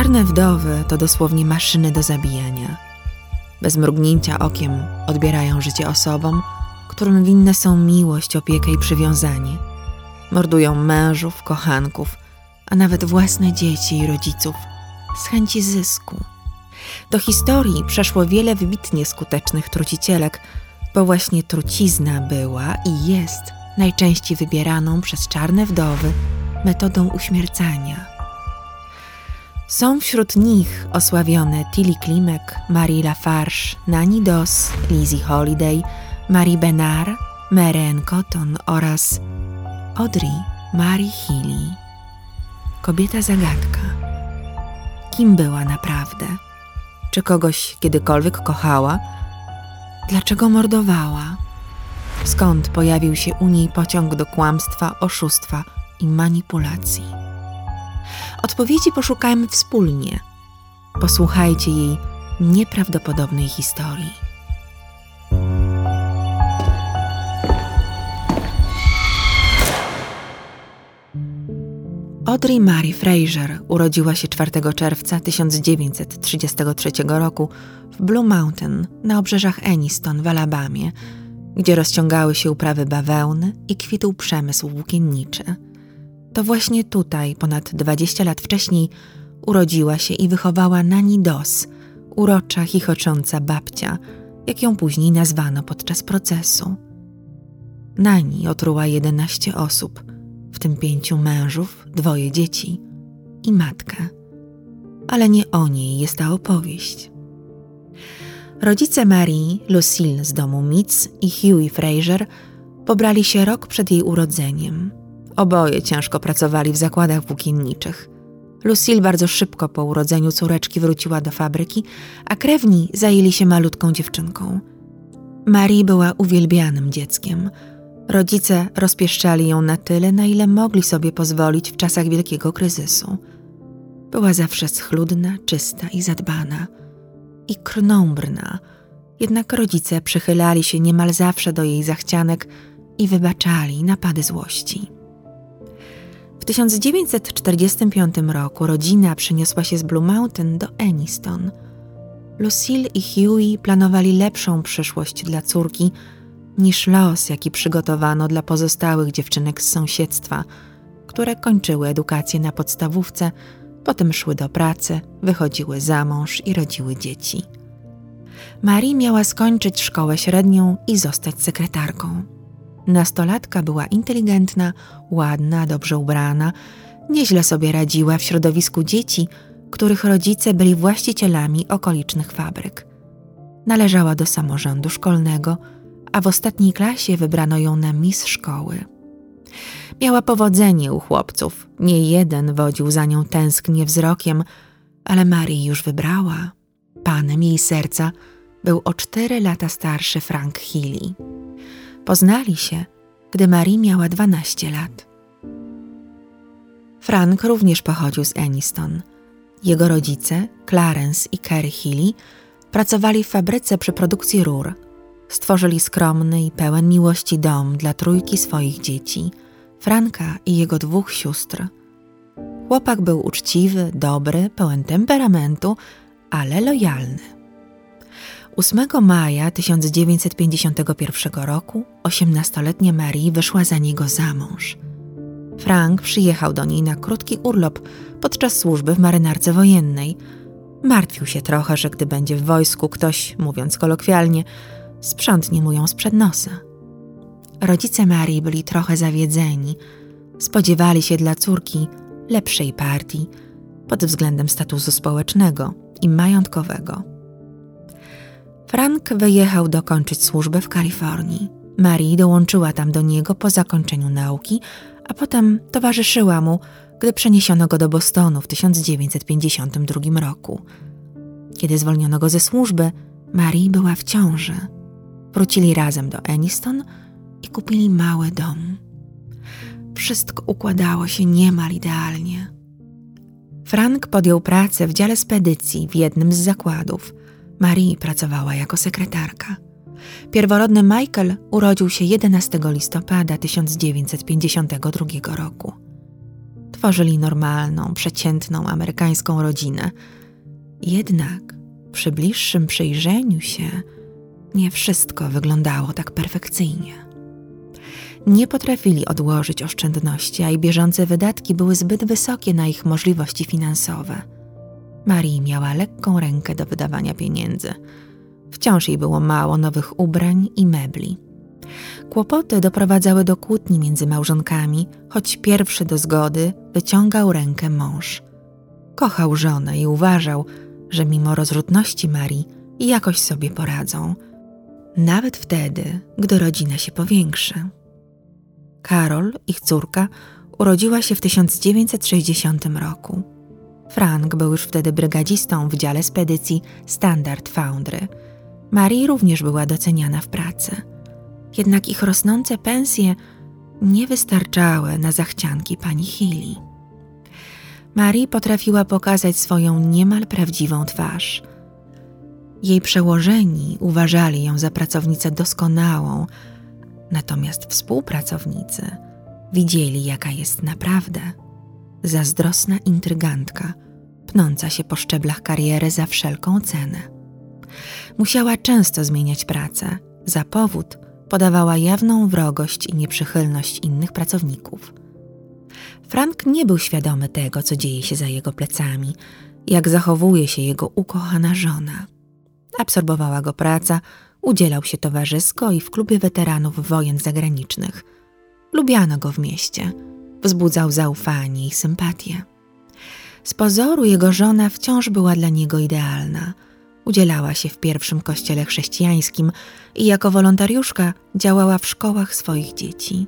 Czarne wdowy to dosłownie maszyny do zabijania. Bez mrugnięcia okiem odbierają życie osobom, którym winne są miłość, opiekę i przywiązanie. Mordują mężów, kochanków, a nawet własne dzieci i rodziców z chęci zysku. Do historii przeszło wiele wybitnie skutecznych trucicielek, bo właśnie trucizna była i jest najczęściej wybieraną przez czarne wdowy metodą uśmiercania. Są wśród nich osławione Tilly Klimek, Marie Lafarge, Nani Dos, Lizzie Holiday, Marie Benar, Mary Cotton oraz Audrey Marie Healy. Kobieta zagadka. Kim była naprawdę? Czy kogoś kiedykolwiek kochała? Dlaczego mordowała? Skąd pojawił się u niej pociąg do kłamstwa, oszustwa i manipulacji? Odpowiedzi poszukajmy wspólnie. Posłuchajcie jej nieprawdopodobnej historii. Audrey Mary Fraser urodziła się 4 czerwca 1933 roku w Blue Mountain na obrzeżach Eniston w Alabamie, gdzie rozciągały się uprawy bawełny i kwitł przemysł włókienniczy. To właśnie tutaj, ponad 20 lat wcześniej, urodziła się i wychowała Nani Dos, urocza, chichocząca babcia, jak ją później nazwano podczas procesu. Nani otruła 11 osób – w tym pięciu mężów, dwoje dzieci i matkę. Ale nie o niej jest ta opowieść. Rodzice Marii, Lucille z domu Mitz i Hughie Fraser pobrali się rok przed jej urodzeniem. Oboje ciężko pracowali w zakładach włókienniczych. Lucille bardzo szybko po urodzeniu córeczki wróciła do fabryki, a krewni zajęli się malutką dziewczynką. Marii była uwielbianym dzieckiem – Rodzice rozpieszczali ją na tyle, na ile mogli sobie pozwolić w czasach wielkiego kryzysu. Była zawsze schludna, czysta i zadbana. I krnąbrna, jednak rodzice przychylali się niemal zawsze do jej zachcianek i wybaczali napady złości. W 1945 roku rodzina przeniosła się z Blue Mountain do Eniston. Lucille i Huey planowali lepszą przyszłość dla córki – niż los, jaki przygotowano dla pozostałych dziewczynek z sąsiedztwa, które kończyły edukację na podstawówce, potem szły do pracy, wychodziły za mąż i rodziły dzieci. Marie miała skończyć szkołę średnią i zostać sekretarką. Nastolatka była inteligentna, ładna, dobrze ubrana, nieźle sobie radziła w środowisku dzieci, których rodzice byli właścicielami okolicznych fabryk. Należała do samorządu szkolnego – a w ostatniej klasie wybrano ją na mis szkoły. Miała powodzenie u chłopców. Nie jeden wodził za nią tęsknie wzrokiem, ale Marii już wybrała. Panem jej serca był o cztery lata starszy Frank Healy. Poznali się, gdy Marii miała dwanaście lat. Frank również pochodził z Eniston. Jego rodzice, Clarence i Carrie Healy, pracowali w fabryce przy produkcji rur – stworzyli skromny i pełen miłości dom dla trójki swoich dzieci, Franka i jego dwóch sióstr. Chłopak był uczciwy, dobry, pełen temperamentu, ale lojalny. 8 maja 1951 roku osiemnastoletnia Marie wyszła za niego za mąż. Frank przyjechał do niej na krótki urlop podczas służby w marynarce wojennej. Martwił się trochę, że gdy będzie w wojsku, ktoś, mówiąc kolokwialnie, sprzątnie mu ją sprzed nosa. Rodzice Marii byli trochę zawiedzeni. Spodziewali się dla córki lepszej partii pod względem statusu społecznego i majątkowego. Frank wyjechał dokończyć służbę w Kalifornii. Marii dołączyła tam do niego po zakończeniu nauki, a potem towarzyszyła mu, gdy przeniesiono go do Bostonu w 1952 roku. Kiedy zwolniono go ze służby, Marii była w ciąży. Wrócili razem do Eniston i kupili mały dom. Wszystko układało się niemal idealnie. Frank podjął pracę w dziale spedycji w jednym z zakładów. Marie pracowała jako sekretarka. Pierworodny Michael urodził się 11 listopada 1952 roku. Tworzyli normalną, przeciętną amerykańską rodzinę. Jednak przy bliższym przyjrzeniu się nie wszystko wyglądało tak perfekcyjnie. Nie potrafili odłożyć oszczędności, a i bieżące wydatki były zbyt wysokie na ich możliwości finansowe. Marii miała lekką rękę do wydawania pieniędzy. Wciąż jej było mało nowych ubrań i mebli. Kłopoty doprowadzały do kłótni między małżonkami, choć pierwszy do zgody wyciągał rękę mąż. Kochał żonę i uważał, że mimo rozrzutności Marii jakoś sobie poradzą, nawet wtedy, gdy rodzina się powiększy. Karol, ich córka, urodziła się w 1960 roku. Frank był już wtedy brygadzistą w dziale spedycji Standard Foundry. Marii również była doceniana w pracy. Jednak ich rosnące pensje nie wystarczały na zachcianki pani Healy. Marii potrafiła pokazać swoją niemal prawdziwą twarz. Jej przełożeni uważali ją za pracownicę doskonałą, natomiast współpracownicy widzieli, jaka jest naprawdę. Zazdrosna intrygantka, pnąca się po szczeblach kariery za wszelką cenę. Musiała często zmieniać pracę. Za powód podawała jawną wrogość i nieprzychylność innych pracowników. Frank nie był świadomy tego, co dzieje się za jego plecami, jak zachowuje się jego ukochana żona. Absorbowała go praca, udzielał się towarzysko i w klubie weteranów wojen zagranicznych. Lubiano go w mieście, wzbudzał zaufanie i sympatię. Z pozoru jego żona wciąż była dla niego idealna. Udzielała się w pierwszym kościele chrześcijańskim i jako wolontariuszka działała w szkołach swoich dzieci.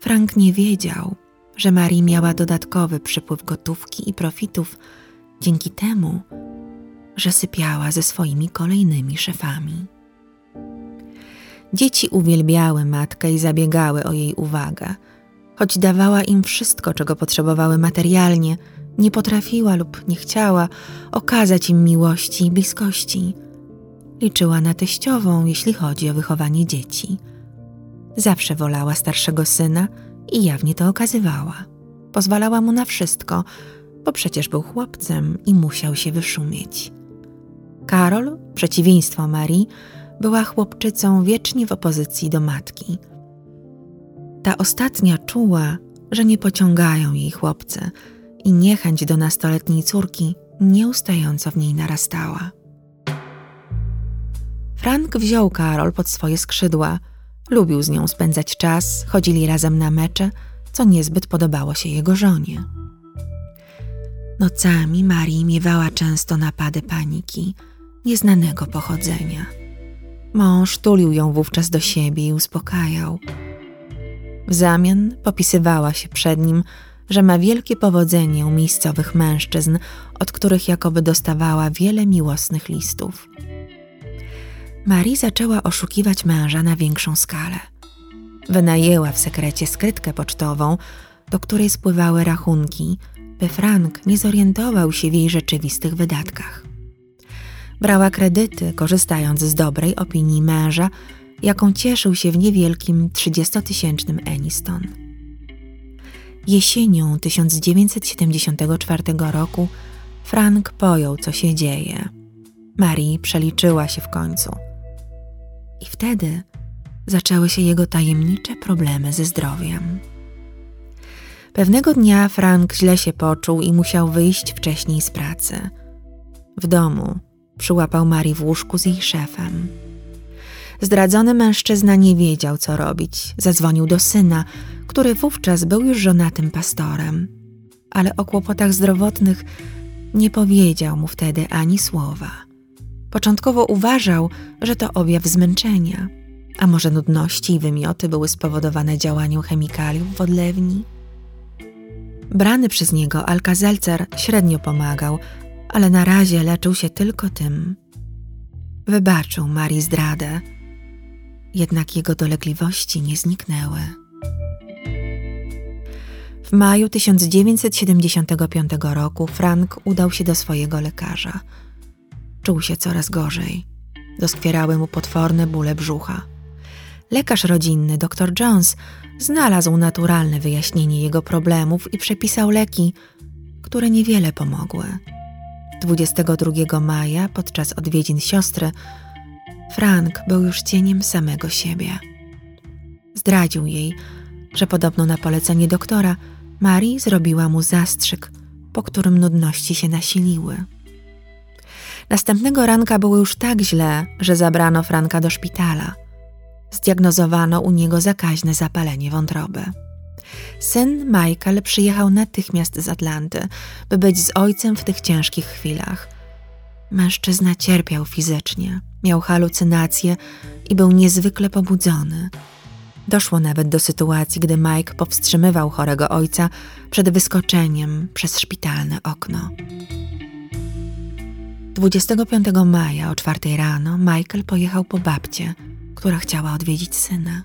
Frank nie wiedział, że Marii miała dodatkowy przypływ gotówki i profitów dzięki temu, że sypiała ze swoimi kolejnymi szefami. Dzieci uwielbiały matkę i zabiegały o jej uwagę. Choć dawała im wszystko, czego potrzebowały materialnie, nie potrafiła lub nie chciała okazać im miłości i bliskości. Liczyła na teściową, jeśli chodzi o wychowanie dzieci. Zawsze wolała starszego syna i jawnie to okazywała. Pozwalała mu na wszystko, bo przecież był chłopcem i musiał się wyszumieć. Karol, przeciwieństwo Marii, była chłopczycą wiecznie w opozycji do matki. Ta ostatnia czuła, że nie pociągają jej chłopcy i niechęć do nastoletniej córki nieustająco w niej narastała. Frank wziął Karol pod swoje skrzydła. Lubił z nią spędzać czas, chodzili razem na mecze, co niezbyt podobało się jego żonie. Nocami Marii miewała często napady paniki, nieznanego pochodzenia. Mąż tulił ją wówczas do siebie i uspokajał. W zamian popisywała się przed nim, że ma wielkie powodzenie u miejscowych mężczyzn, od których jakoby dostawała wiele miłosnych listów. Marie zaczęła oszukiwać męża na większą skalę. Wynajęła w sekrecie skrytkę pocztową, do której spływały rachunki, by Frank nie zorientował się w jej rzeczywistych wydatkach. Brała kredyty, korzystając z dobrej opinii męża, jaką cieszył się w niewielkim 30-tysięcznym Eniston. Jesienią 1974 roku Frank pojął, co się dzieje. Marii przeliczyła się w końcu. I wtedy zaczęły się jego tajemnicze problemy ze zdrowiem. Pewnego dnia Frank źle się poczuł i musiał wyjść wcześniej z pracy. W domu przyłapał Marii w łóżku z jej szefem. Zdradzony mężczyzna nie wiedział, co robić. Zadzwonił do syna, który wówczas był już żonatym pastorem, ale o kłopotach zdrowotnych nie powiedział mu wtedy ani słowa. Początkowo uważał, że to objaw zmęczenia, a może nudności i wymioty były spowodowane działaniem chemikaliów w odlewni. Brany przez niego Alka-Seltzer średnio pomagał, ale na razie leczył się tylko tym. Wybaczył Marii zdradę, jednak jego dolegliwości nie zniknęły. W maju 1975 roku Frank udał się do swojego lekarza. Czuł się coraz gorzej. Doskwierały mu potworne bóle brzucha. Lekarz rodzinny dr Jones znalazł naturalne wyjaśnienie jego problemów i przepisał leki, które niewiele pomogły. 22 maja, podczas odwiedzin siostry, Frank był już cieniem samego siebie. Zdradził jej, że podobno na polecenie doktora Marii zrobiła mu zastrzyk, po którym nudności się nasiliły. Następnego ranka było już tak źle, że zabrano Franka do szpitala. Zdiagnozowano u niego zakaźne zapalenie wątroby. Syn Michael przyjechał natychmiast z Atlanty, by być z ojcem w tych ciężkich chwilach. Mężczyzna cierpiał fizycznie, miał halucynacje i był niezwykle pobudzony. Doszło nawet do sytuacji, gdy Mike powstrzymywał chorego ojca przed wyskoczeniem przez szpitalne okno. 25 maja o czwartej rano Michael pojechał po babcię, która chciała odwiedzić syna.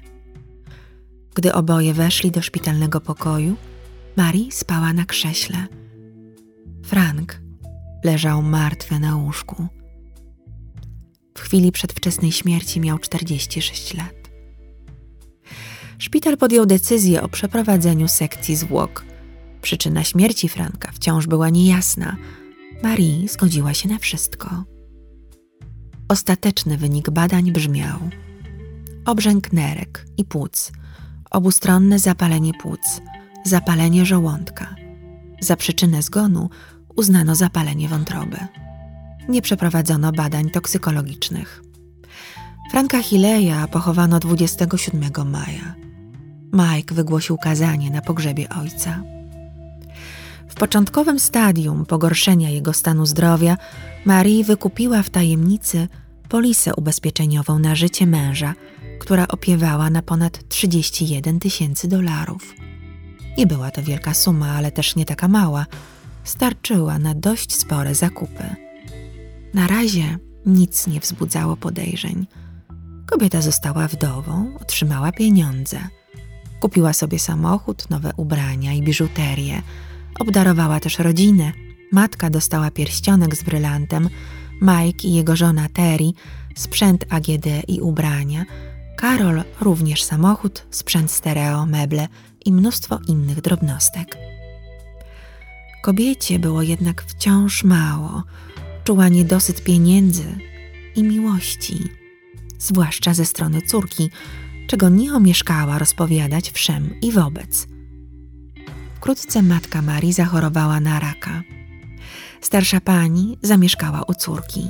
Gdy oboje weszli do szpitalnego pokoju, Mary spała na krześle. Frank leżał martwy na łóżku. W chwili przedwczesnej śmierci miał 46 lat. Szpital podjął decyzję o przeprowadzeniu sekcji zwłok. Przyczyna śmierci Franka wciąż była niejasna. Marie zgodziła się na wszystko. Ostateczny wynik badań brzmiał: obrzęk nerek i płuc, obustronne zapalenie płuc, zapalenie żołądka. Za przyczynę zgonu uznano zapalenie wątroby. Nie przeprowadzono badań toksykologicznych. Franka Hileja pochowano 27 maja. Mike wygłosił kazanie na pogrzebie ojca. W początkowym stadium pogorszenia jego stanu zdrowia Marie wykupiła w tajemnicy polisę ubezpieczeniową na życie męża, która opiewała na ponad 31 tysięcy dolarów. Nie była to wielka suma, ale też nie taka mała. Starczyła na dość spore zakupy. Na razie nic nie wzbudzało podejrzeń. Kobieta została wdową, otrzymała pieniądze – Kupiła sobie samochód, nowe ubrania i biżuterię. Obdarowała też rodzinę. Matka dostała pierścionek z brylantem, Mike i jego żona Terry sprzęt AGD i ubrania, Karol również samochód, sprzęt stereo, meble i mnóstwo innych drobnostek. Kobiecie było jednak wciąż mało, czuła niedosyt pieniędzy i miłości, zwłaszcza ze strony córki, czego nie omieszkała rozpowiadać wszem i wobec. Wkrótce matka Marii zachorowała na raka. Starsza pani zamieszkała u córki.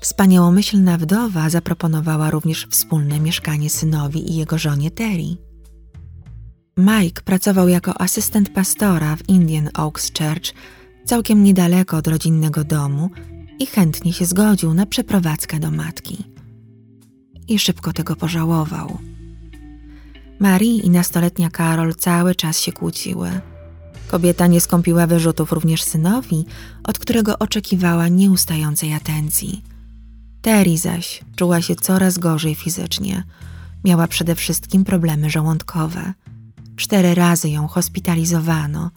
Wspaniałomyślna wdowa zaproponowała również wspólne mieszkanie synowi i jego żonie Terry. Mike pracował jako asystent pastora w Indian Oaks Church, całkiem niedaleko od rodzinnego domu i chętnie się zgodził na przeprowadzkę do matki i szybko tego pożałował. Marie i nastoletnia Karol cały czas się kłóciły. Kobieta nie skąpiła wyrzutów również synowi, od którego oczekiwała nieustającej atencji. Terry zaś czuła się coraz gorzej fizycznie. Miała przede wszystkim problemy żołądkowe. Cztery razy ją hospitalizowano,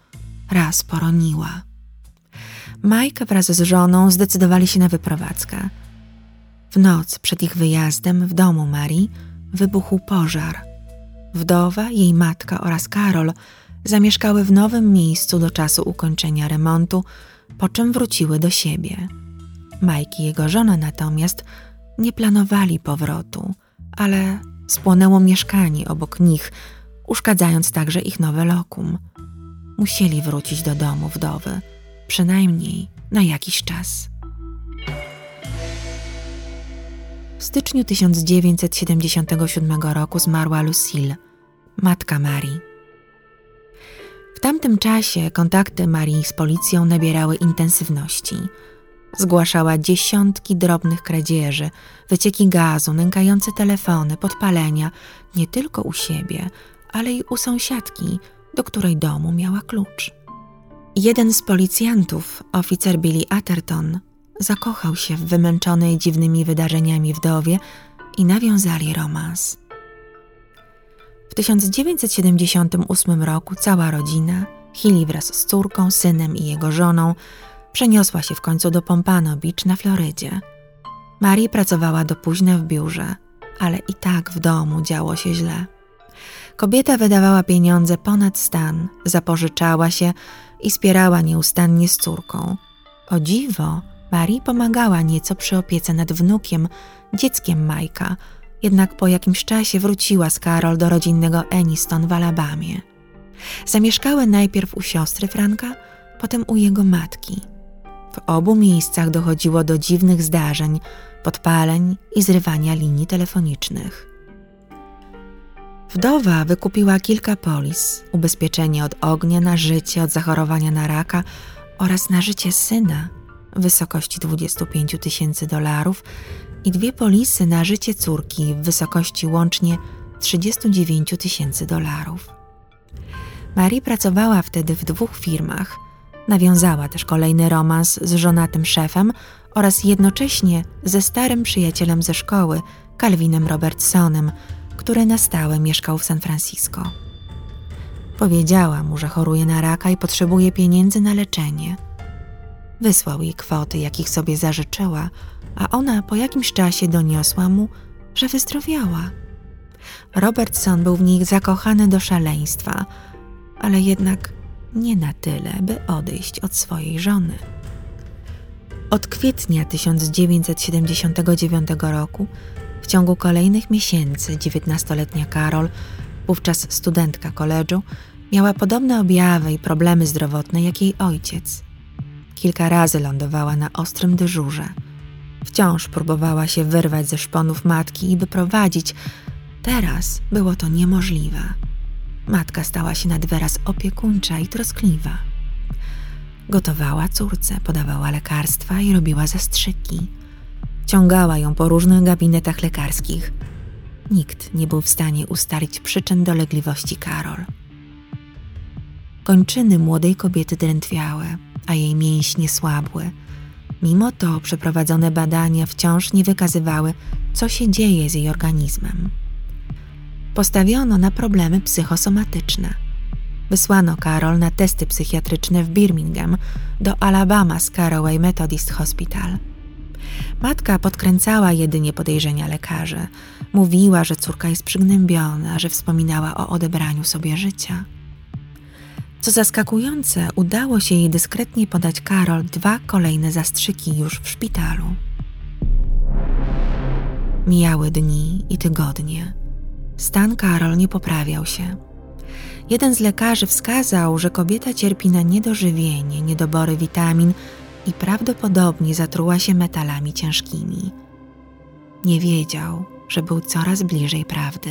raz poroniła. Mike wraz z żoną zdecydowali się na wyprowadzkę – w noc przed ich wyjazdem w domu Marii wybuchł pożar. Wdowa, jej matka oraz Karol zamieszkały w nowym miejscu do czasu ukończenia remontu, po czym wróciły do siebie. Mike i jego żona natomiast nie planowali powrotu, ale spłonęło mieszkanie obok nich, uszkadzając także ich nowe lokum. Musieli wrócić do domu wdowy, przynajmniej na jakiś czas. W styczniu 1977 roku zmarła Lucille, matka Marii. W tamtym czasie kontakty Marii z policją nabierały intensywności. Zgłaszała dziesiątki drobnych kradzieży, wycieki gazu, nękające telefony, podpalenia, nie tylko u siebie, ale i u sąsiadki, do której domu miała klucz. Jeden z policjantów, oficer Billy Atherton, zakochał się w wymęczonej dziwnymi wydarzeniami wdowie i nawiązali romans. W 1978 roku cała rodzina, Hilly wraz z córką, synem i jego żoną, przeniosła się w końcu do Pompano Beach na Florydzie. Marie pracowała do późna w biurze. ale i tak w domu działo się źle. Kobieta wydawała pieniądze ponad stan, zapożyczała się i spierała nieustannie z córką. O dziwo, Marii pomagała nieco przy opiece nad wnukiem, dzieckiem Majka, jednak po jakimś czasie wróciła z Karol do rodzinnego Eniston w Alabamie. Zamieszkały najpierw u siostry Franka, potem u jego matki. W obu miejscach dochodziło do dziwnych zdarzeń, podpaleń i zrywania linii telefonicznych. Wdowa wykupiła kilka polis, ubezpieczenie od ognia na życie, od zachorowania na raka oraz na życie syna w wysokości 25 tysięcy dolarów i dwie polisy na życie córki w wysokości łącznie 39 tysięcy dolarów. Marie pracowała wtedy w dwóch firmach. Nawiązała też kolejny romans z żonatym szefem oraz jednocześnie ze starym przyjacielem ze szkoły, Calvinem Robertsonem, który na stałe mieszkał w San Francisco. Powiedziała mu, że choruje na raka i potrzebuje pieniędzy na leczenie. Wysłał jej kwoty, jakich sobie zażyczyła, a ona po jakimś czasie doniosła mu, że wyzdrowiała. Robertson był w nich zakochany do szaleństwa, ale jednak nie na tyle, by odejść od swojej żony. Od kwietnia 1979 roku, w ciągu kolejnych miesięcy, dziewiętnastoletnia Karol, wówczas studentka koledżu, miała podobne objawy i problemy zdrowotne jak jej ojciec. Kilka razy lądowała na ostrym dyżurze. Wciąż próbowała się wyrwać ze szponów matki i wyprowadzić. Teraz było to niemożliwe. Matka stała się nad wyraz opiekuńcza i troskliwa. Gotowała córce, podawała lekarstwa i robiła zastrzyki. Ciągała ją po różnych gabinetach lekarskich. Nikt nie był w stanie ustalić przyczyn dolegliwości Karol. Kończyny młodej kobiety drętwiały, a jej mięśnie słabły. Mimo to przeprowadzone badania wciąż nie wykazywały, co się dzieje z jej organizmem. Postawiono na problemy psychosomatyczne. Wysłano Carol na testy psychiatryczne w Birmingham do Alabama Scaraway Methodist Hospital. Matka podkręcała jedynie podejrzenia lekarzy. Mówiła, że córka jest przygnębiona, że wspominała o odebraniu sobie życia. Co zaskakujące, udało się jej dyskretnie podać Karol dwa kolejne zastrzyki już w szpitalu. Mijały dni i tygodnie. Stan Karol nie poprawiał się. Jeden z lekarzy wskazał, że kobieta cierpi na niedożywienie, niedobory witamin i prawdopodobnie zatruła się metalami ciężkimi. Nie wiedział, że był coraz bliżej prawdy.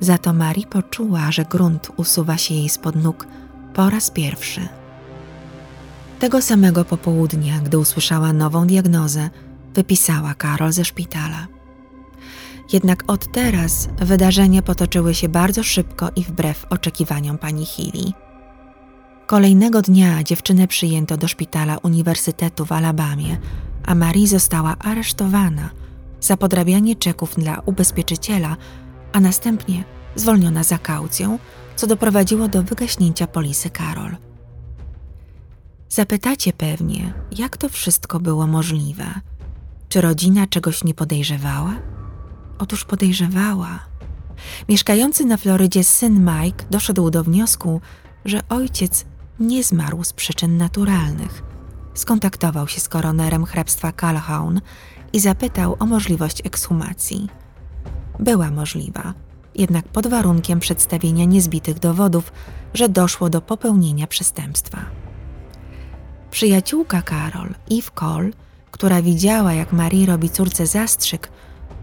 Za to Mari poczuła, że grunt usuwa się jej spod nóg po raz pierwszy. Tego samego popołudnia, gdy usłyszała nową diagnozę, wypisała Karol ze szpitala. Jednak od teraz wydarzenia potoczyły się bardzo szybko i wbrew oczekiwaniom pani Healy. Kolejnego dnia dziewczynę przyjęto do szpitala Uniwersytetu w Alabamie, a Marie została aresztowana za podrabianie czeków dla ubezpieczyciela, a następnie zwolniona za kaucją, co doprowadziło do wygaśnięcia polisy Karol. Zapytacie pewnie, jak to wszystko było możliwe? Czy rodzina czegoś nie podejrzewała? Otóż podejrzewała. Mieszkający na Florydzie syn Mike doszedł do wniosku, że ojciec nie zmarł z przyczyn naturalnych. Skontaktował się z koronerem hrabstwa Calhoun i zapytał o możliwość ekshumacji. Była możliwa, jednak pod warunkiem przedstawienia niezbitych dowodów, że doszło do popełnienia przestępstwa. Przyjaciółka Karol, Eve Cole, która widziała, jak Marie robi córce zastrzyk,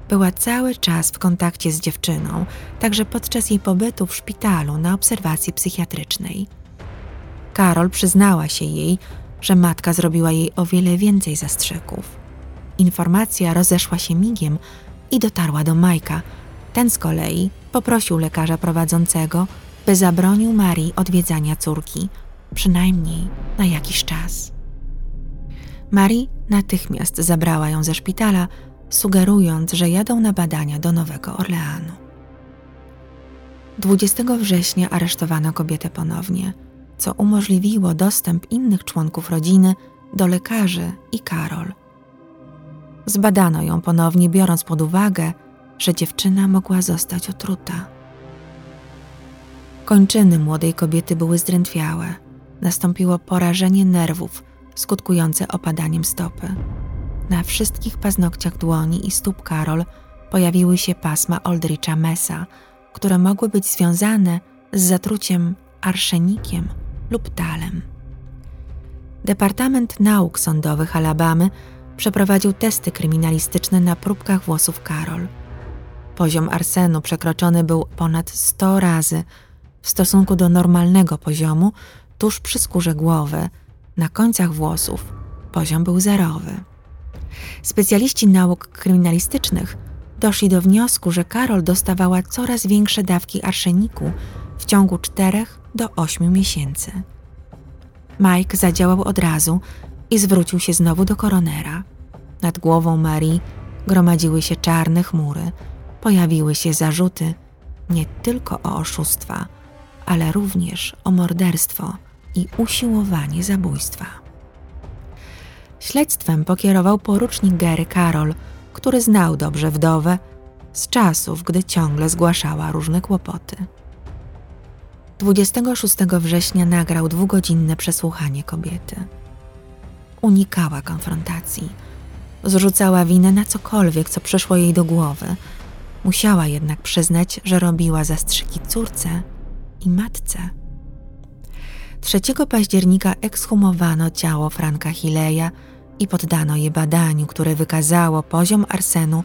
była cały czas w kontakcie z dziewczyną, także podczas jej pobytu w szpitalu na obserwacji psychiatrycznej. Karol przyznała się jej, że matka zrobiła jej o wiele więcej zastrzyków. Informacja rozeszła się migiem i dotarła do Majka. Ten z kolei poprosił lekarza prowadzącego, by zabronił Marii odwiedzania córki, przynajmniej na jakiś czas. Marie natychmiast zabrała ją ze szpitala, sugerując, że jadą na badania do Nowego Orleanu. 20 września aresztowano kobietę ponownie, co umożliwiło dostęp innych członków rodziny do lekarzy i Karol. Zbadano ją ponownie, biorąc pod uwagę, że dziewczyna mogła zostać otruta. Kończyny młodej kobiety były zdrętwiałe. Nastąpiło porażenie nerwów, skutkujące opadaniem stopy. Na wszystkich paznokciach dłoni i stóp Karol pojawiły się pasma Oldricha Mesa, które mogły być związane z zatruciem arszenikiem lub talem. Departament Nauk Sądowych Alabamy przeprowadził testy kryminalistyczne na próbkach włosów Karol. Poziom arsenu przekroczony był ponad 100 razy w stosunku do normalnego poziomu tuż przy skórze głowy, na końcach włosów poziom był zerowy. Specjaliści nauk kryminalistycznych doszli do wniosku, że Karol dostawała coraz większe dawki arszeniku w ciągu 4 do 8 miesięcy. Mike zadziałał od razu i zwrócił się znowu do koronera. Nad głową Marii gromadziły się czarne chmury, pojawiły się zarzuty nie tylko o oszustwa, ale również o morderstwo i usiłowanie zabójstwa. Śledztwem pokierował porucznik Gary Carroll, który znał dobrze wdowę z czasów, gdy ciągle zgłaszała różne kłopoty. 26 września nagrał dwugodzinne przesłuchanie kobiety. Unikała konfrontacji. Zrzucała winę na cokolwiek, co przyszło jej do głowy. Musiała jednak przyznać, że robiła zastrzyki córce i matce. 3 października ekshumowano ciało Franka Hileja i poddano je badaniu, które wykazało poziom arsenu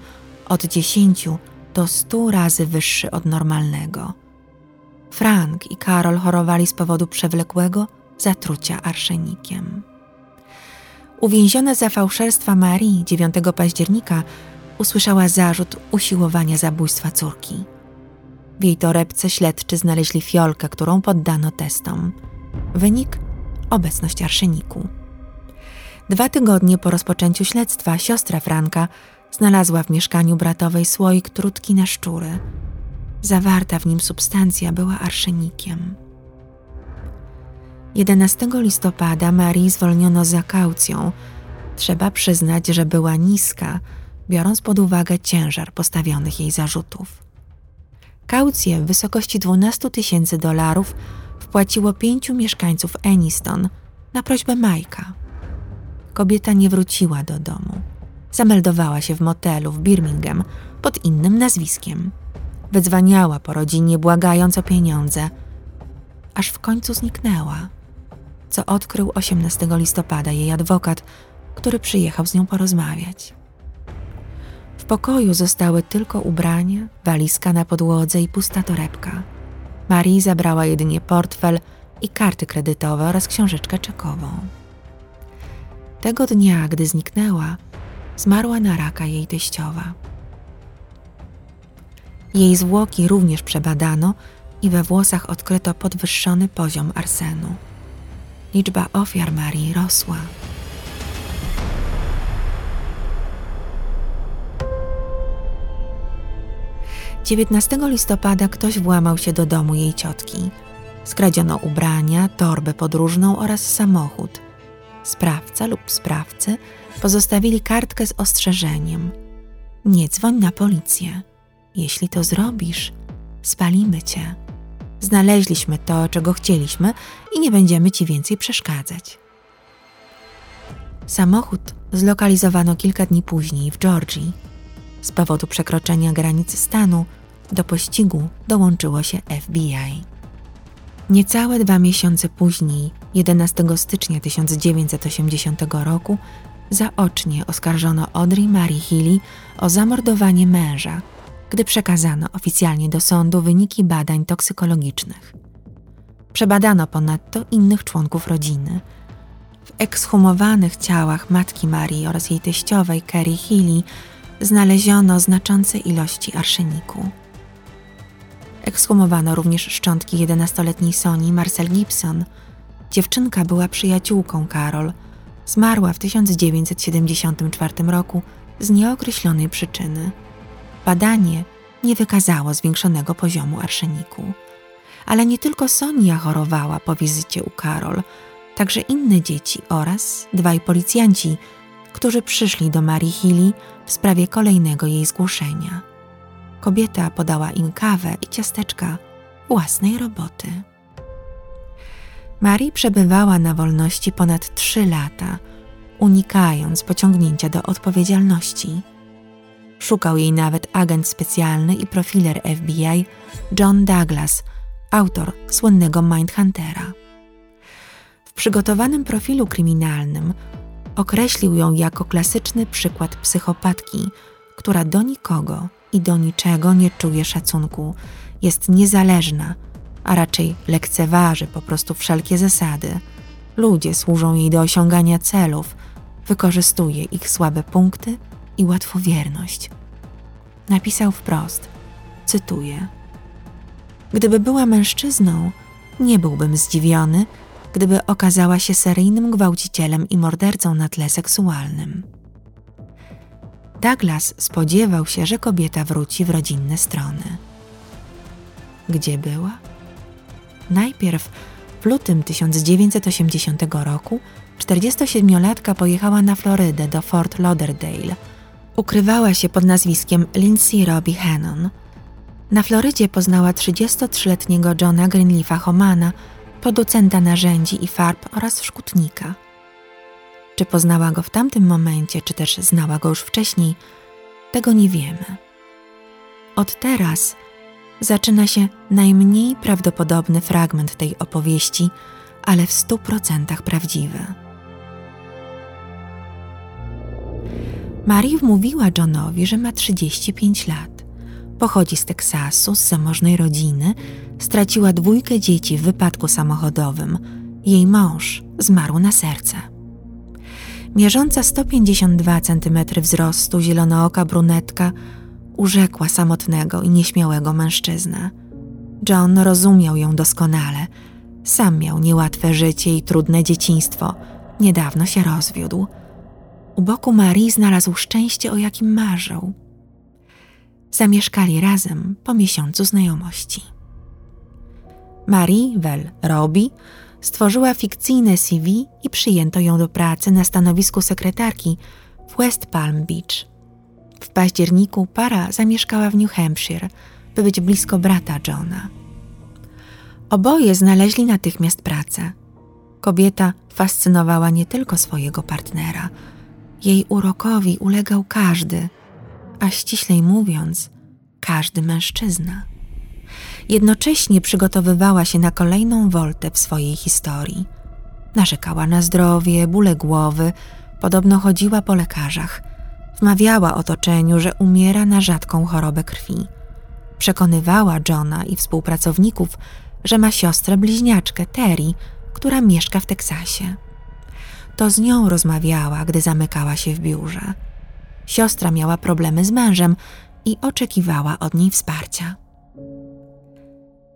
od 10 do 100 razy wyższy od normalnego. Frank i Karol chorowali z powodu przewlekłego zatrucia arszenikiem. Uwięziona za fałszerstwa Marii 9 października usłyszała zarzut usiłowania zabójstwa córki. W jej torebce śledczy znaleźli fiolkę, którą poddano testom. Wynik obecność arszeniku. Dwa tygodnie po rozpoczęciu śledztwa siostra Franka znalazła w mieszkaniu bratowej słoik trutki na szczury. Zawarta w nim substancja była arszenikiem. 11 listopada Marii zwolniono za kaucją. Trzeba przyznać, że była niska, biorąc pod uwagę ciężar postawionych jej zarzutów. Kaucję w wysokości 12 tysięcy dolarów wpłaciło pięciu mieszkańców Eniston na prośbę Majka. Kobieta nie wróciła do domu. Zameldowała się w motelu w Birmingham pod innym nazwiskiem. Wydzwaniała po rodzinie, błagając o pieniądze, aż w końcu zniknęła, co odkrył 18 listopada jej adwokat, który przyjechał z nią porozmawiać. W pokoju zostały tylko ubrania, walizka na podłodze i pusta torebka. Marii zabrała jedynie portfel i karty kredytowe oraz książeczkę czekową. Tego dnia, gdy zniknęła, zmarła na raka jej teściowa. Jej zwłoki również przebadano i we włosach odkryto podwyższony poziom arsenu. Liczba ofiar Marii rosła. 19 listopada ktoś włamał się do domu jej ciotki. Skradziono ubrania, torbę podróżną oraz samochód. Sprawca lub sprawcy pozostawili kartkę z ostrzeżeniem: Nie dzwoń na policję. Jeśli to zrobisz, spalimy cię. Znaleźliśmy to, czego chcieliśmy i nie będziemy ci więcej przeszkadzać. Samochód zlokalizowano kilka dni później w Georgii z powodu przekroczenia granic stanu do pościgu dołączyło się FBI. Niecałe dwa miesiące później, 11 stycznia 1980 roku, zaocznie oskarżono Audrey Mary Healy o zamordowanie męża, gdy przekazano oficjalnie do sądu wyniki badań toksykologicznych. Przebadano ponadto innych członków rodziny. W ekshumowanych ciałach matki Marii oraz jej teściowej Carrie Healy znaleziono znaczące ilości arszeniku. Ekshumowano również szczątki 11-letniej Soni Marcel Gibson. Dziewczynka była przyjaciółką Karol. Zmarła w 1974 roku z nieokreślonej przyczyny. Badanie nie wykazało zwiększonego poziomu arszeniku. Ale nie tylko Sonia chorowała po wizycie u Karol, także inne dzieci oraz dwaj policjanci, którzy przyszli do Marii Healy w sprawie kolejnego jej zgłoszenia. Kobieta podała im kawę i ciasteczka własnej roboty. Marii przebywała na wolności ponad trzy lata, unikając pociągnięcia do odpowiedzialności. Szukał jej nawet agent specjalny i profiler FBI John Douglas, autor słynnego Mindhuntera. W przygotowanym profilu kryminalnym określił ją jako klasyczny przykład psychopatki, która do nikogo i do niczego nie czuje szacunku, jest niezależna, a raczej lekceważy po prostu wszelkie zasady. Ludzie służą jej do osiągania celów, wykorzystuje ich słabe punkty i łatwowierność. Napisał wprost, cytuję: Gdyby była mężczyzną, nie byłbym zdziwiony, gdyby okazała się seryjnym gwałcicielem i mordercą na tle seksualnym. Douglas spodziewał się, że kobieta wróci w rodzinne strony. Gdzie była? Najpierw w lutym 1980 roku 47-latka pojechała na Florydę do Fort Lauderdale. Ukrywała się pod nazwiskiem Lindsay Robbie Hannon. Na Florydzie poznała 33-letniego Johna Greenleafa Homana, producenta narzędzi i farb oraz szkutnika. Czy poznała go w tamtym momencie, czy też znała go już wcześniej, tego nie wiemy. Od teraz zaczyna się najmniej prawdopodobny fragment tej opowieści, ale w stu procentach prawdziwy. Marie wmówiła Johnowi, że ma 35 lat. Pochodzi z Teksasu, z zamożnej rodziny, straciła dwójkę dzieci w wypadku samochodowym. Jej mąż zmarł na serce. Mierząca 152 cm wzrostu, zielonooka brunetka urzekła samotnego i nieśmiałego mężczyznę. John rozumiał ją doskonale. Sam miał niełatwe życie i trudne dzieciństwo. Niedawno się rozwiódł. U boku Marii znalazł szczęście, o jakim marzył. Zamieszkali razem po miesiącu znajomości. Marie Well Robi stworzyła fikcyjne CV i przyjęto ją do pracy na stanowisku sekretarki w West Palm Beach. W październiku para zamieszkała w New Hampshire, by być blisko brata Johna. Oboje znaleźli natychmiast pracę. Kobieta fascynowała nie tylko swojego partnera, jej urokowi ulegał każdy, a ściślej mówiąc, każdy mężczyzna. Jednocześnie przygotowywała się na kolejną woltę w swojej historii. Narzekała na zdrowie, bóle głowy, podobno chodziła po lekarzach. Wmawiała otoczeniu, że umiera na rzadką chorobę krwi. Przekonywała Johna i współpracowników, że ma siostrę bliźniaczkę Terry, która mieszka w Teksasie. To z nią rozmawiała, gdy zamykała się w biurze. Siostra miała problemy z mężem i oczekiwała od niej wsparcia.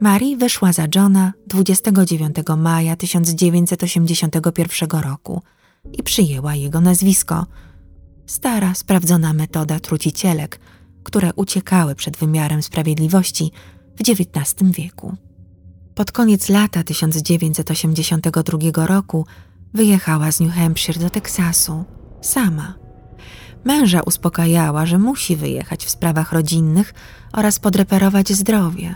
Marie wyszła za Johna 29 maja 1981 roku i przyjęła jego nazwisko. Stara, sprawdzona metoda trucicielek, które uciekały przed wymiarem sprawiedliwości w XIX wieku. Pod koniec lata 1982 roku wyjechała z New Hampshire do Teksasu, sama. Męża uspokajała, że musi wyjechać w sprawach rodzinnych oraz podreperować zdrowie.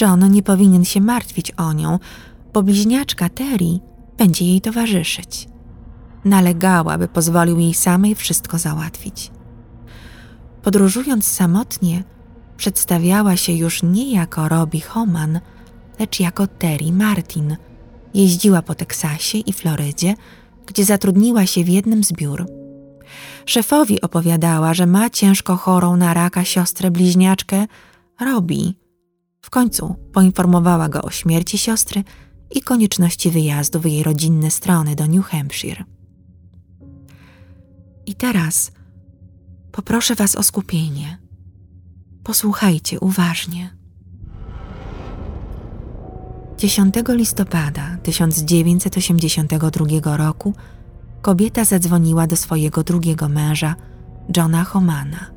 John nie powinien się martwić o nią, bo bliźniaczka Terry będzie jej towarzyszyć. Nalegała, by pozwolił jej samej wszystko załatwić. Podróżując samotnie, przedstawiała się już nie jako Robbie Homan, lecz jako Terry Martin. Jeździła po Teksasie i Florydzie, gdzie zatrudniła się w jednym z biur. Szefowi opowiadała, że ma ciężko chorą na raka siostrę bliźniaczkę Robi. W końcu poinformowała go o śmierci siostry i konieczności wyjazdu w jej rodzinne strony do New Hampshire. I teraz poproszę Was o skupienie. Posłuchajcie uważnie. 10 listopada 1982 roku kobieta zadzwoniła do swojego drugiego męża, Johna Homana.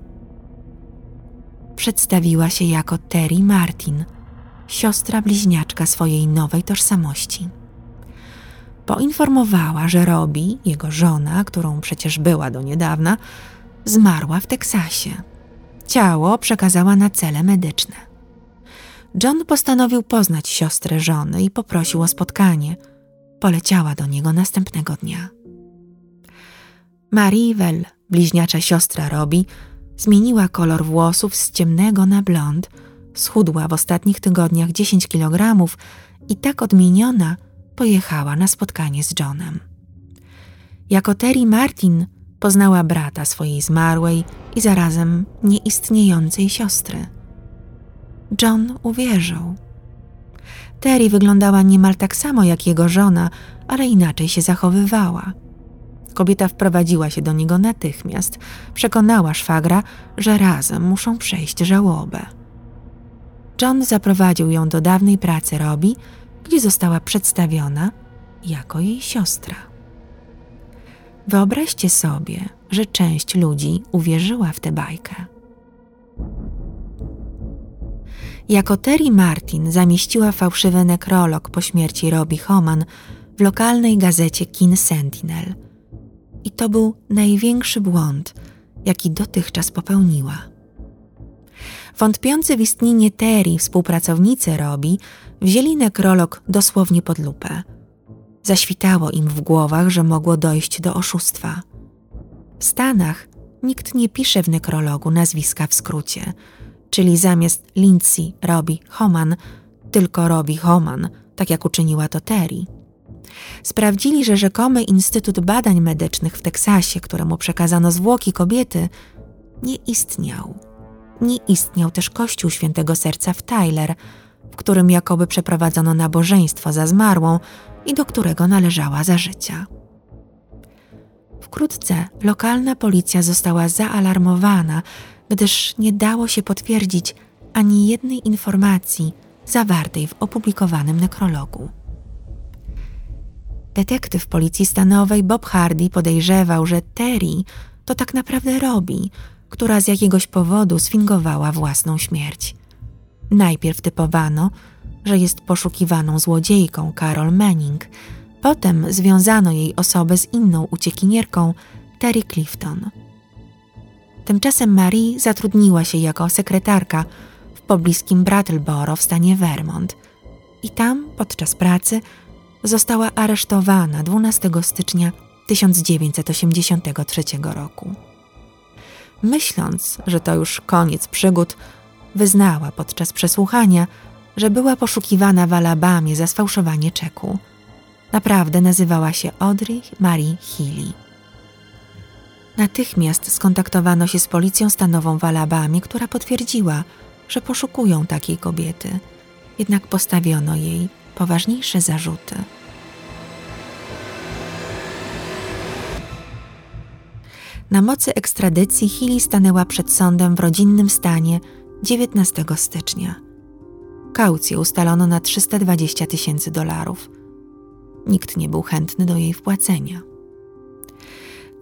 Przedstawiła się jako Terry Martin, siostra bliźniaczka swojej nowej tożsamości. Poinformowała, że Robi, jego żona, którą przecież była do niedawna, zmarła w Teksasie. Ciało przekazała na cele medyczne. John postanowił poznać siostrę żony i poprosił o spotkanie. Poleciała do niego następnego dnia. Marie Well, bliźniacza siostra Robi, zmieniła kolor włosów z ciemnego na blond, schudła w ostatnich tygodniach 10 kg i tak odmieniona pojechała na spotkanie z Johnem. Jako Terry Martin poznała brata swojej zmarłej i zarazem nieistniejącej siostry. John uwierzył. Terry wyglądała niemal tak samo jak jego żona, ale inaczej się zachowywała. Kobieta wprowadziła się do niego natychmiast, przekonała szwagra, że razem muszą przejść żałobę. John zaprowadził ją do dawnej pracy Robi, gdzie została przedstawiona jako jej siostra. Wyobraźcie sobie, że część ludzi uwierzyła w tę bajkę. Jako Terry Martin zamieściła fałszywy nekrolog po śmierci Robbie Homan w lokalnej gazecie Kin Sentinel. I to był największy błąd, jaki dotychczas popełniła. Wątpiący w istnienie Terry współpracownicy Robi wzięli nekrolog dosłownie pod lupę. Zaświtało im w głowach, że mogło dojść do oszustwa. W Stanach nikt nie pisze w nekrologu nazwiska w skrócie, czyli zamiast Lindsay Robi Homan, tylko Robi Homan, tak jak uczyniła to Terry. Sprawdzili, że rzekomy Instytut Badań Medycznych w Teksasie, któremu przekazano zwłoki kobiety, nie istniał. Nie istniał też Kościół Świętego Serca w Tyler, w którym jakoby przeprowadzono nabożeństwo za zmarłą i do którego należała za życia. Wkrótce lokalna policja została zaalarmowana, gdyż nie dało się potwierdzić ani jednej informacji zawartej w opublikowanym nekrologu. Detektyw policji stanowej Bob Hardy podejrzewał, że Terry to tak naprawdę robi, która z jakiegoś powodu sfingowała własną śmierć. Najpierw typowano, że jest poszukiwaną złodziejką Carol Manning, potem związano jej osobę z inną uciekinierką Terry Clifton. Tymczasem Marie zatrudniła się jako sekretarka w pobliskim Brattleboro w stanie Vermont i tam podczas pracy została aresztowana 12 stycznia 1983 roku. Myśląc, że to już koniec przygód, wyznała podczas przesłuchania, że była poszukiwana w Alabamie za sfałszowanie czeku. Naprawdę nazywała się Audrey Marie Healy. Natychmiast skontaktowano się z policją stanową w Alabamie, która potwierdziła, że poszukują takiej kobiety. Jednak postawiono jej poważniejsze zarzuty. Na mocy ekstradycji Healy stanęła przed sądem w rodzinnym stanie 19 stycznia. Kaucję ustalono na 320 tysięcy dolarów. Nikt nie był chętny do jej wpłacenia.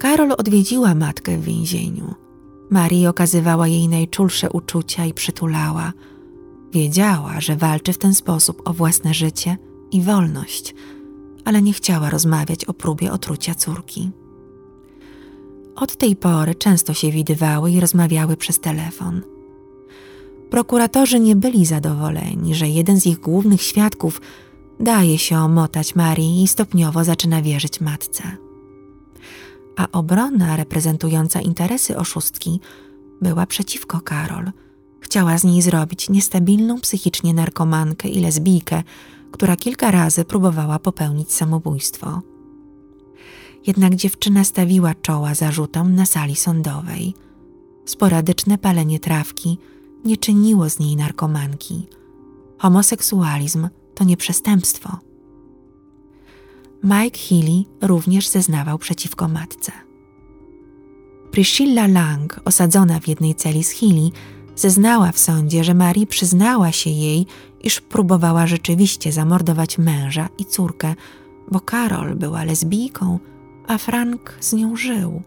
Karol odwiedziła matkę w więzieniu. Marii okazywała jej najczulsze uczucia i przytulała. Wiedziała, że walczy w ten sposób o własne życie i wolność, ale nie chciała rozmawiać o próbie otrucia córki. Od tej pory często się widywały i rozmawiały przez telefon. Prokuratorzy nie byli zadowoleni, że jeden z ich głównych świadków daje się omotać Marii i stopniowo zaczyna wierzyć matce. A obrona reprezentująca interesy oszustki była przeciwko Karol. Chciała z niej zrobić niestabilną psychicznie narkomankę i lesbijkę, która kilka razy próbowała popełnić samobójstwo. Jednak dziewczyna stawiła czoła zarzutom na sali sądowej. Sporadyczne palenie trawki nie czyniło z niej narkomanki. Homoseksualizm to nie przestępstwo. Mike Healy również zeznawał przeciwko matce. Priscilla Lang, osadzona w jednej celi z Healy, zeznała w sądzie, że Marie przyznała się jej, iż próbowała rzeczywiście zamordować męża i córkę, bo Karol była lesbijką, a Frank z nią żył.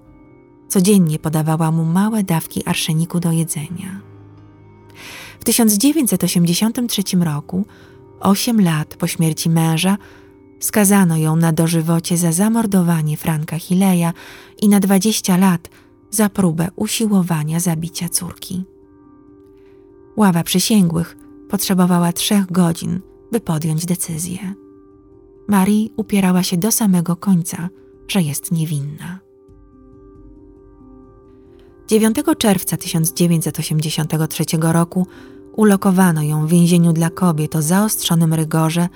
Codziennie podawała mu małe dawki arszeniku do jedzenia. W 1983 roku, osiem lat po śmierci męża, skazano ją na dożywocie za zamordowanie Franka Hileja i na 20 lat za próbę usiłowania zabicia córki. Ława przysięgłych potrzebowała trzech godzin, by podjąć decyzję. Marii upierała się do samego końca, że jest niewinna. 9 czerwca 1983 roku ulokowano ją w więzieniu dla kobiet o zaostrzonym rygorze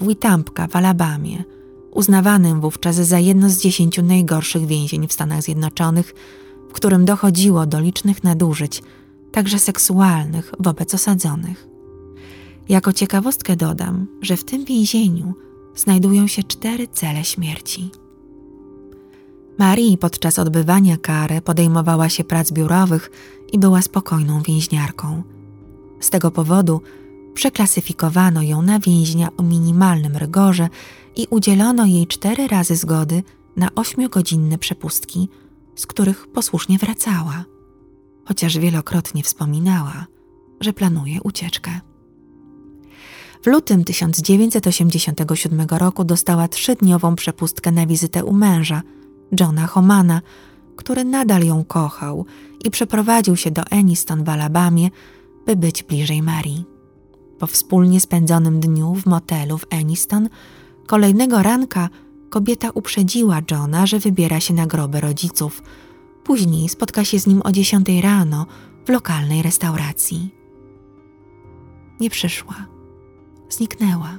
w Witampka w Alabamie, uznawanym wówczas za jedno z dziesięciu najgorszych więzień w Stanach Zjednoczonych, w którym dochodziło do licznych nadużyć, także seksualnych wobec osadzonych. Jako ciekawostkę dodam, że w tym więzieniu znajdują się cztery cele śmierci. Marii podczas odbywania kary podejmowała się prac biurowych i była spokojną więźniarką. Z tego powodu przeklasyfikowano ją na więźnia o minimalnym rygorze i udzielono jej cztery razy zgody na ośmiogodzinne przepustki, z których posłusznie wracała, chociaż wielokrotnie wspominała, że planuje ucieczkę. W lutym 1987 roku dostała trzydniową przepustkę na wizytę u męża, Johna Homana, który nadal ją kochał i przeprowadził się do Eniston w Alabamie, by być bliżej Marii. Po wspólnie spędzonym dniu w motelu w Eniston, kolejnego ranka kobieta uprzedziła Johna, że wybiera się na groby rodziców. Później spotka się z nim o dziesiątej rano w lokalnej restauracji. Nie przyszła. Zniknęła.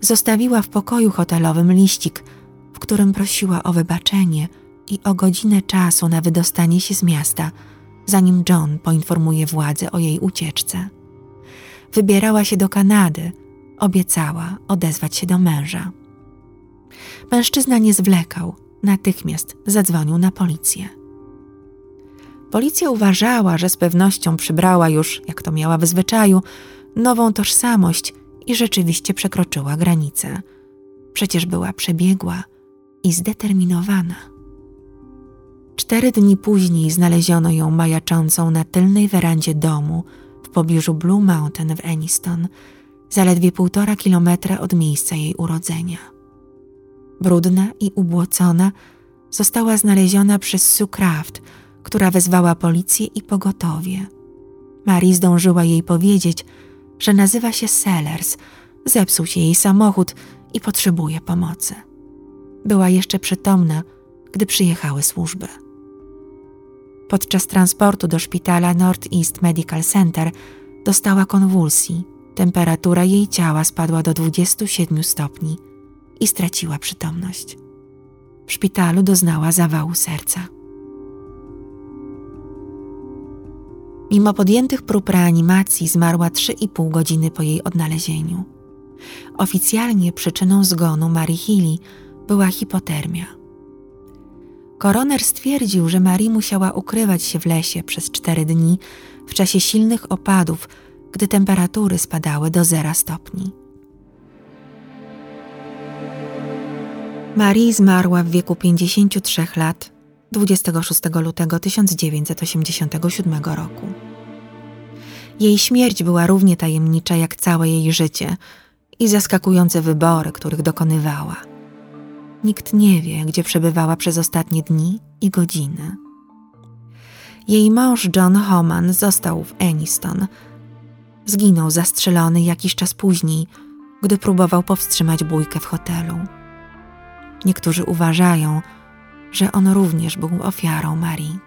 Zostawiła w pokoju hotelowym liścik, w którym prosiła o wybaczenie i o godzinę czasu na wydostanie się z miasta, zanim John poinformuje władze o jej ucieczce. Wybierała się do Kanady, obiecała odezwać się do męża. Mężczyzna nie zwlekał, natychmiast zadzwonił na policję. Policja uważała, że z pewnością przybrała już, jak to miała w zwyczaju, nową tożsamość i rzeczywiście przekroczyła granicę. Przecież była przebiegła i zdeterminowana. Cztery dni później znaleziono ją majaczącą na tylnej werandzie domu pobliżu Blue Mountain w Eniston, zaledwie półtora kilometra od miejsca jej urodzenia. Brudna i ubłocona, została znaleziona przez Sue Craft, która wezwała policję i pogotowie. Marie zdążyła jej powiedzieć, że nazywa się Sellers, zepsuł się jej samochód i potrzebuje pomocy. Była jeszcze przytomna, gdy przyjechały służby. Podczas transportu do szpitala Northeast Medical Center dostała konwulsji. Temperatura jej ciała spadła do 27 stopni i straciła przytomność. W szpitalu doznała zawału serca. Mimo podjętych prób reanimacji zmarła 3,5 godziny po jej odnalezieniu. Oficjalnie przyczyną zgonu Mary Healy była hipotermia. Koroner stwierdził, że Marie musiała ukrywać się w lesie przez cztery dni w czasie silnych opadów, gdy temperatury spadały do zera stopni. Marie zmarła w wieku 53 lat 26 lutego 1987 roku. Jej śmierć była równie tajemnicza jak całe jej życie i zaskakujące wybory, których dokonywała. Nikt nie wie, gdzie przebywała przez ostatnie dni i godziny. Jej mąż John Homan został w Eniston. Zginął zastrzelony jakiś czas później, gdy próbował powstrzymać bójkę w hotelu. Niektórzy uważają, że on również był ofiarą Marii.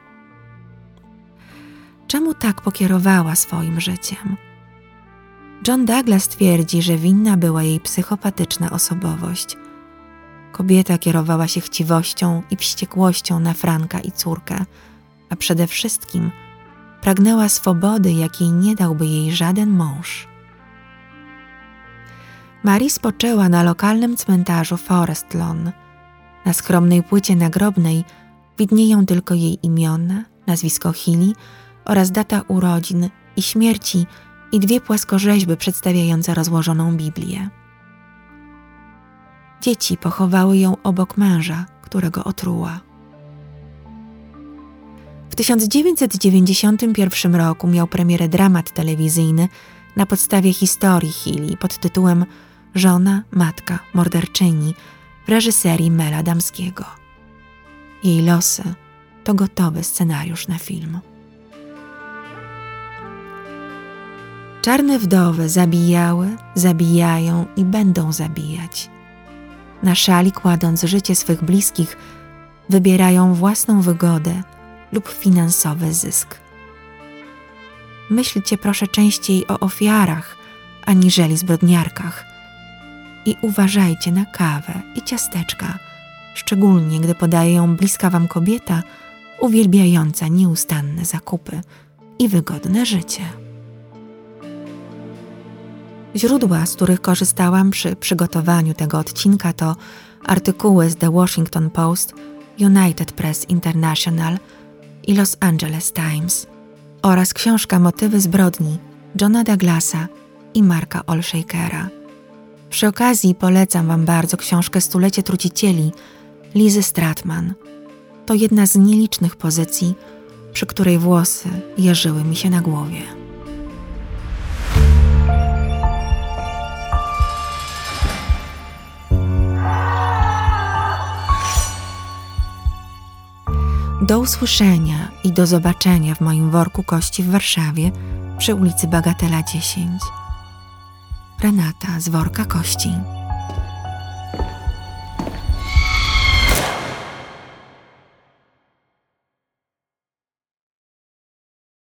Czemu tak pokierowała swoim życiem? John Douglas twierdzi, że winna była jej psychopatyczna osobowość – Kobieta kierowała się chciwością i wściekłością na Franka i córkę, a przede wszystkim pragnęła swobody, jakiej nie dałby jej żaden mąż. Marie spoczęła na lokalnym cmentarzu Forest Lawn. Na skromnej płycie nagrobnej widnieją tylko jej imiona, nazwisko Hilly oraz data urodzin i śmierci i dwie płaskorzeźby przedstawiające rozłożoną Biblię. Dzieci pochowały ją obok męża, którego otruła. W 1991 roku miał premierę dramat telewizyjny na podstawie historii Healy pod tytułem Żona, matka, morderczyni w reżyserii Mela Damskiego. Jej losy to gotowy scenariusz na film. Czarne wdowy zabijały, zabijają i będą zabijać. Na szali kładąc życie swych bliskich, wybierają własną wygodę lub finansowy zysk. Myślcie proszę częściej o ofiarach, aniżeli zbrodniarkach. I uważajcie na kawę i ciasteczka, szczególnie gdy podaje ją bliska wam kobieta uwielbiająca nieustanne zakupy i wygodne życie. Źródła, z których korzystałam przy przygotowaniu tego odcinka, to artykuły z The Washington Post, United Press International i Los Angeles Times oraz książka Motywy zbrodni Johna Douglasa i Marka Olshakera. Przy okazji polecam Wam bardzo książkę Stulecie Trucicieli Lizy Stratman. To jedna z nielicznych pozycji, przy której włosy jeżyły mi się na głowie. Do usłyszenia i do zobaczenia w moim worku kości w Warszawie przy ulicy Bagatela 10. Renata z worka kości.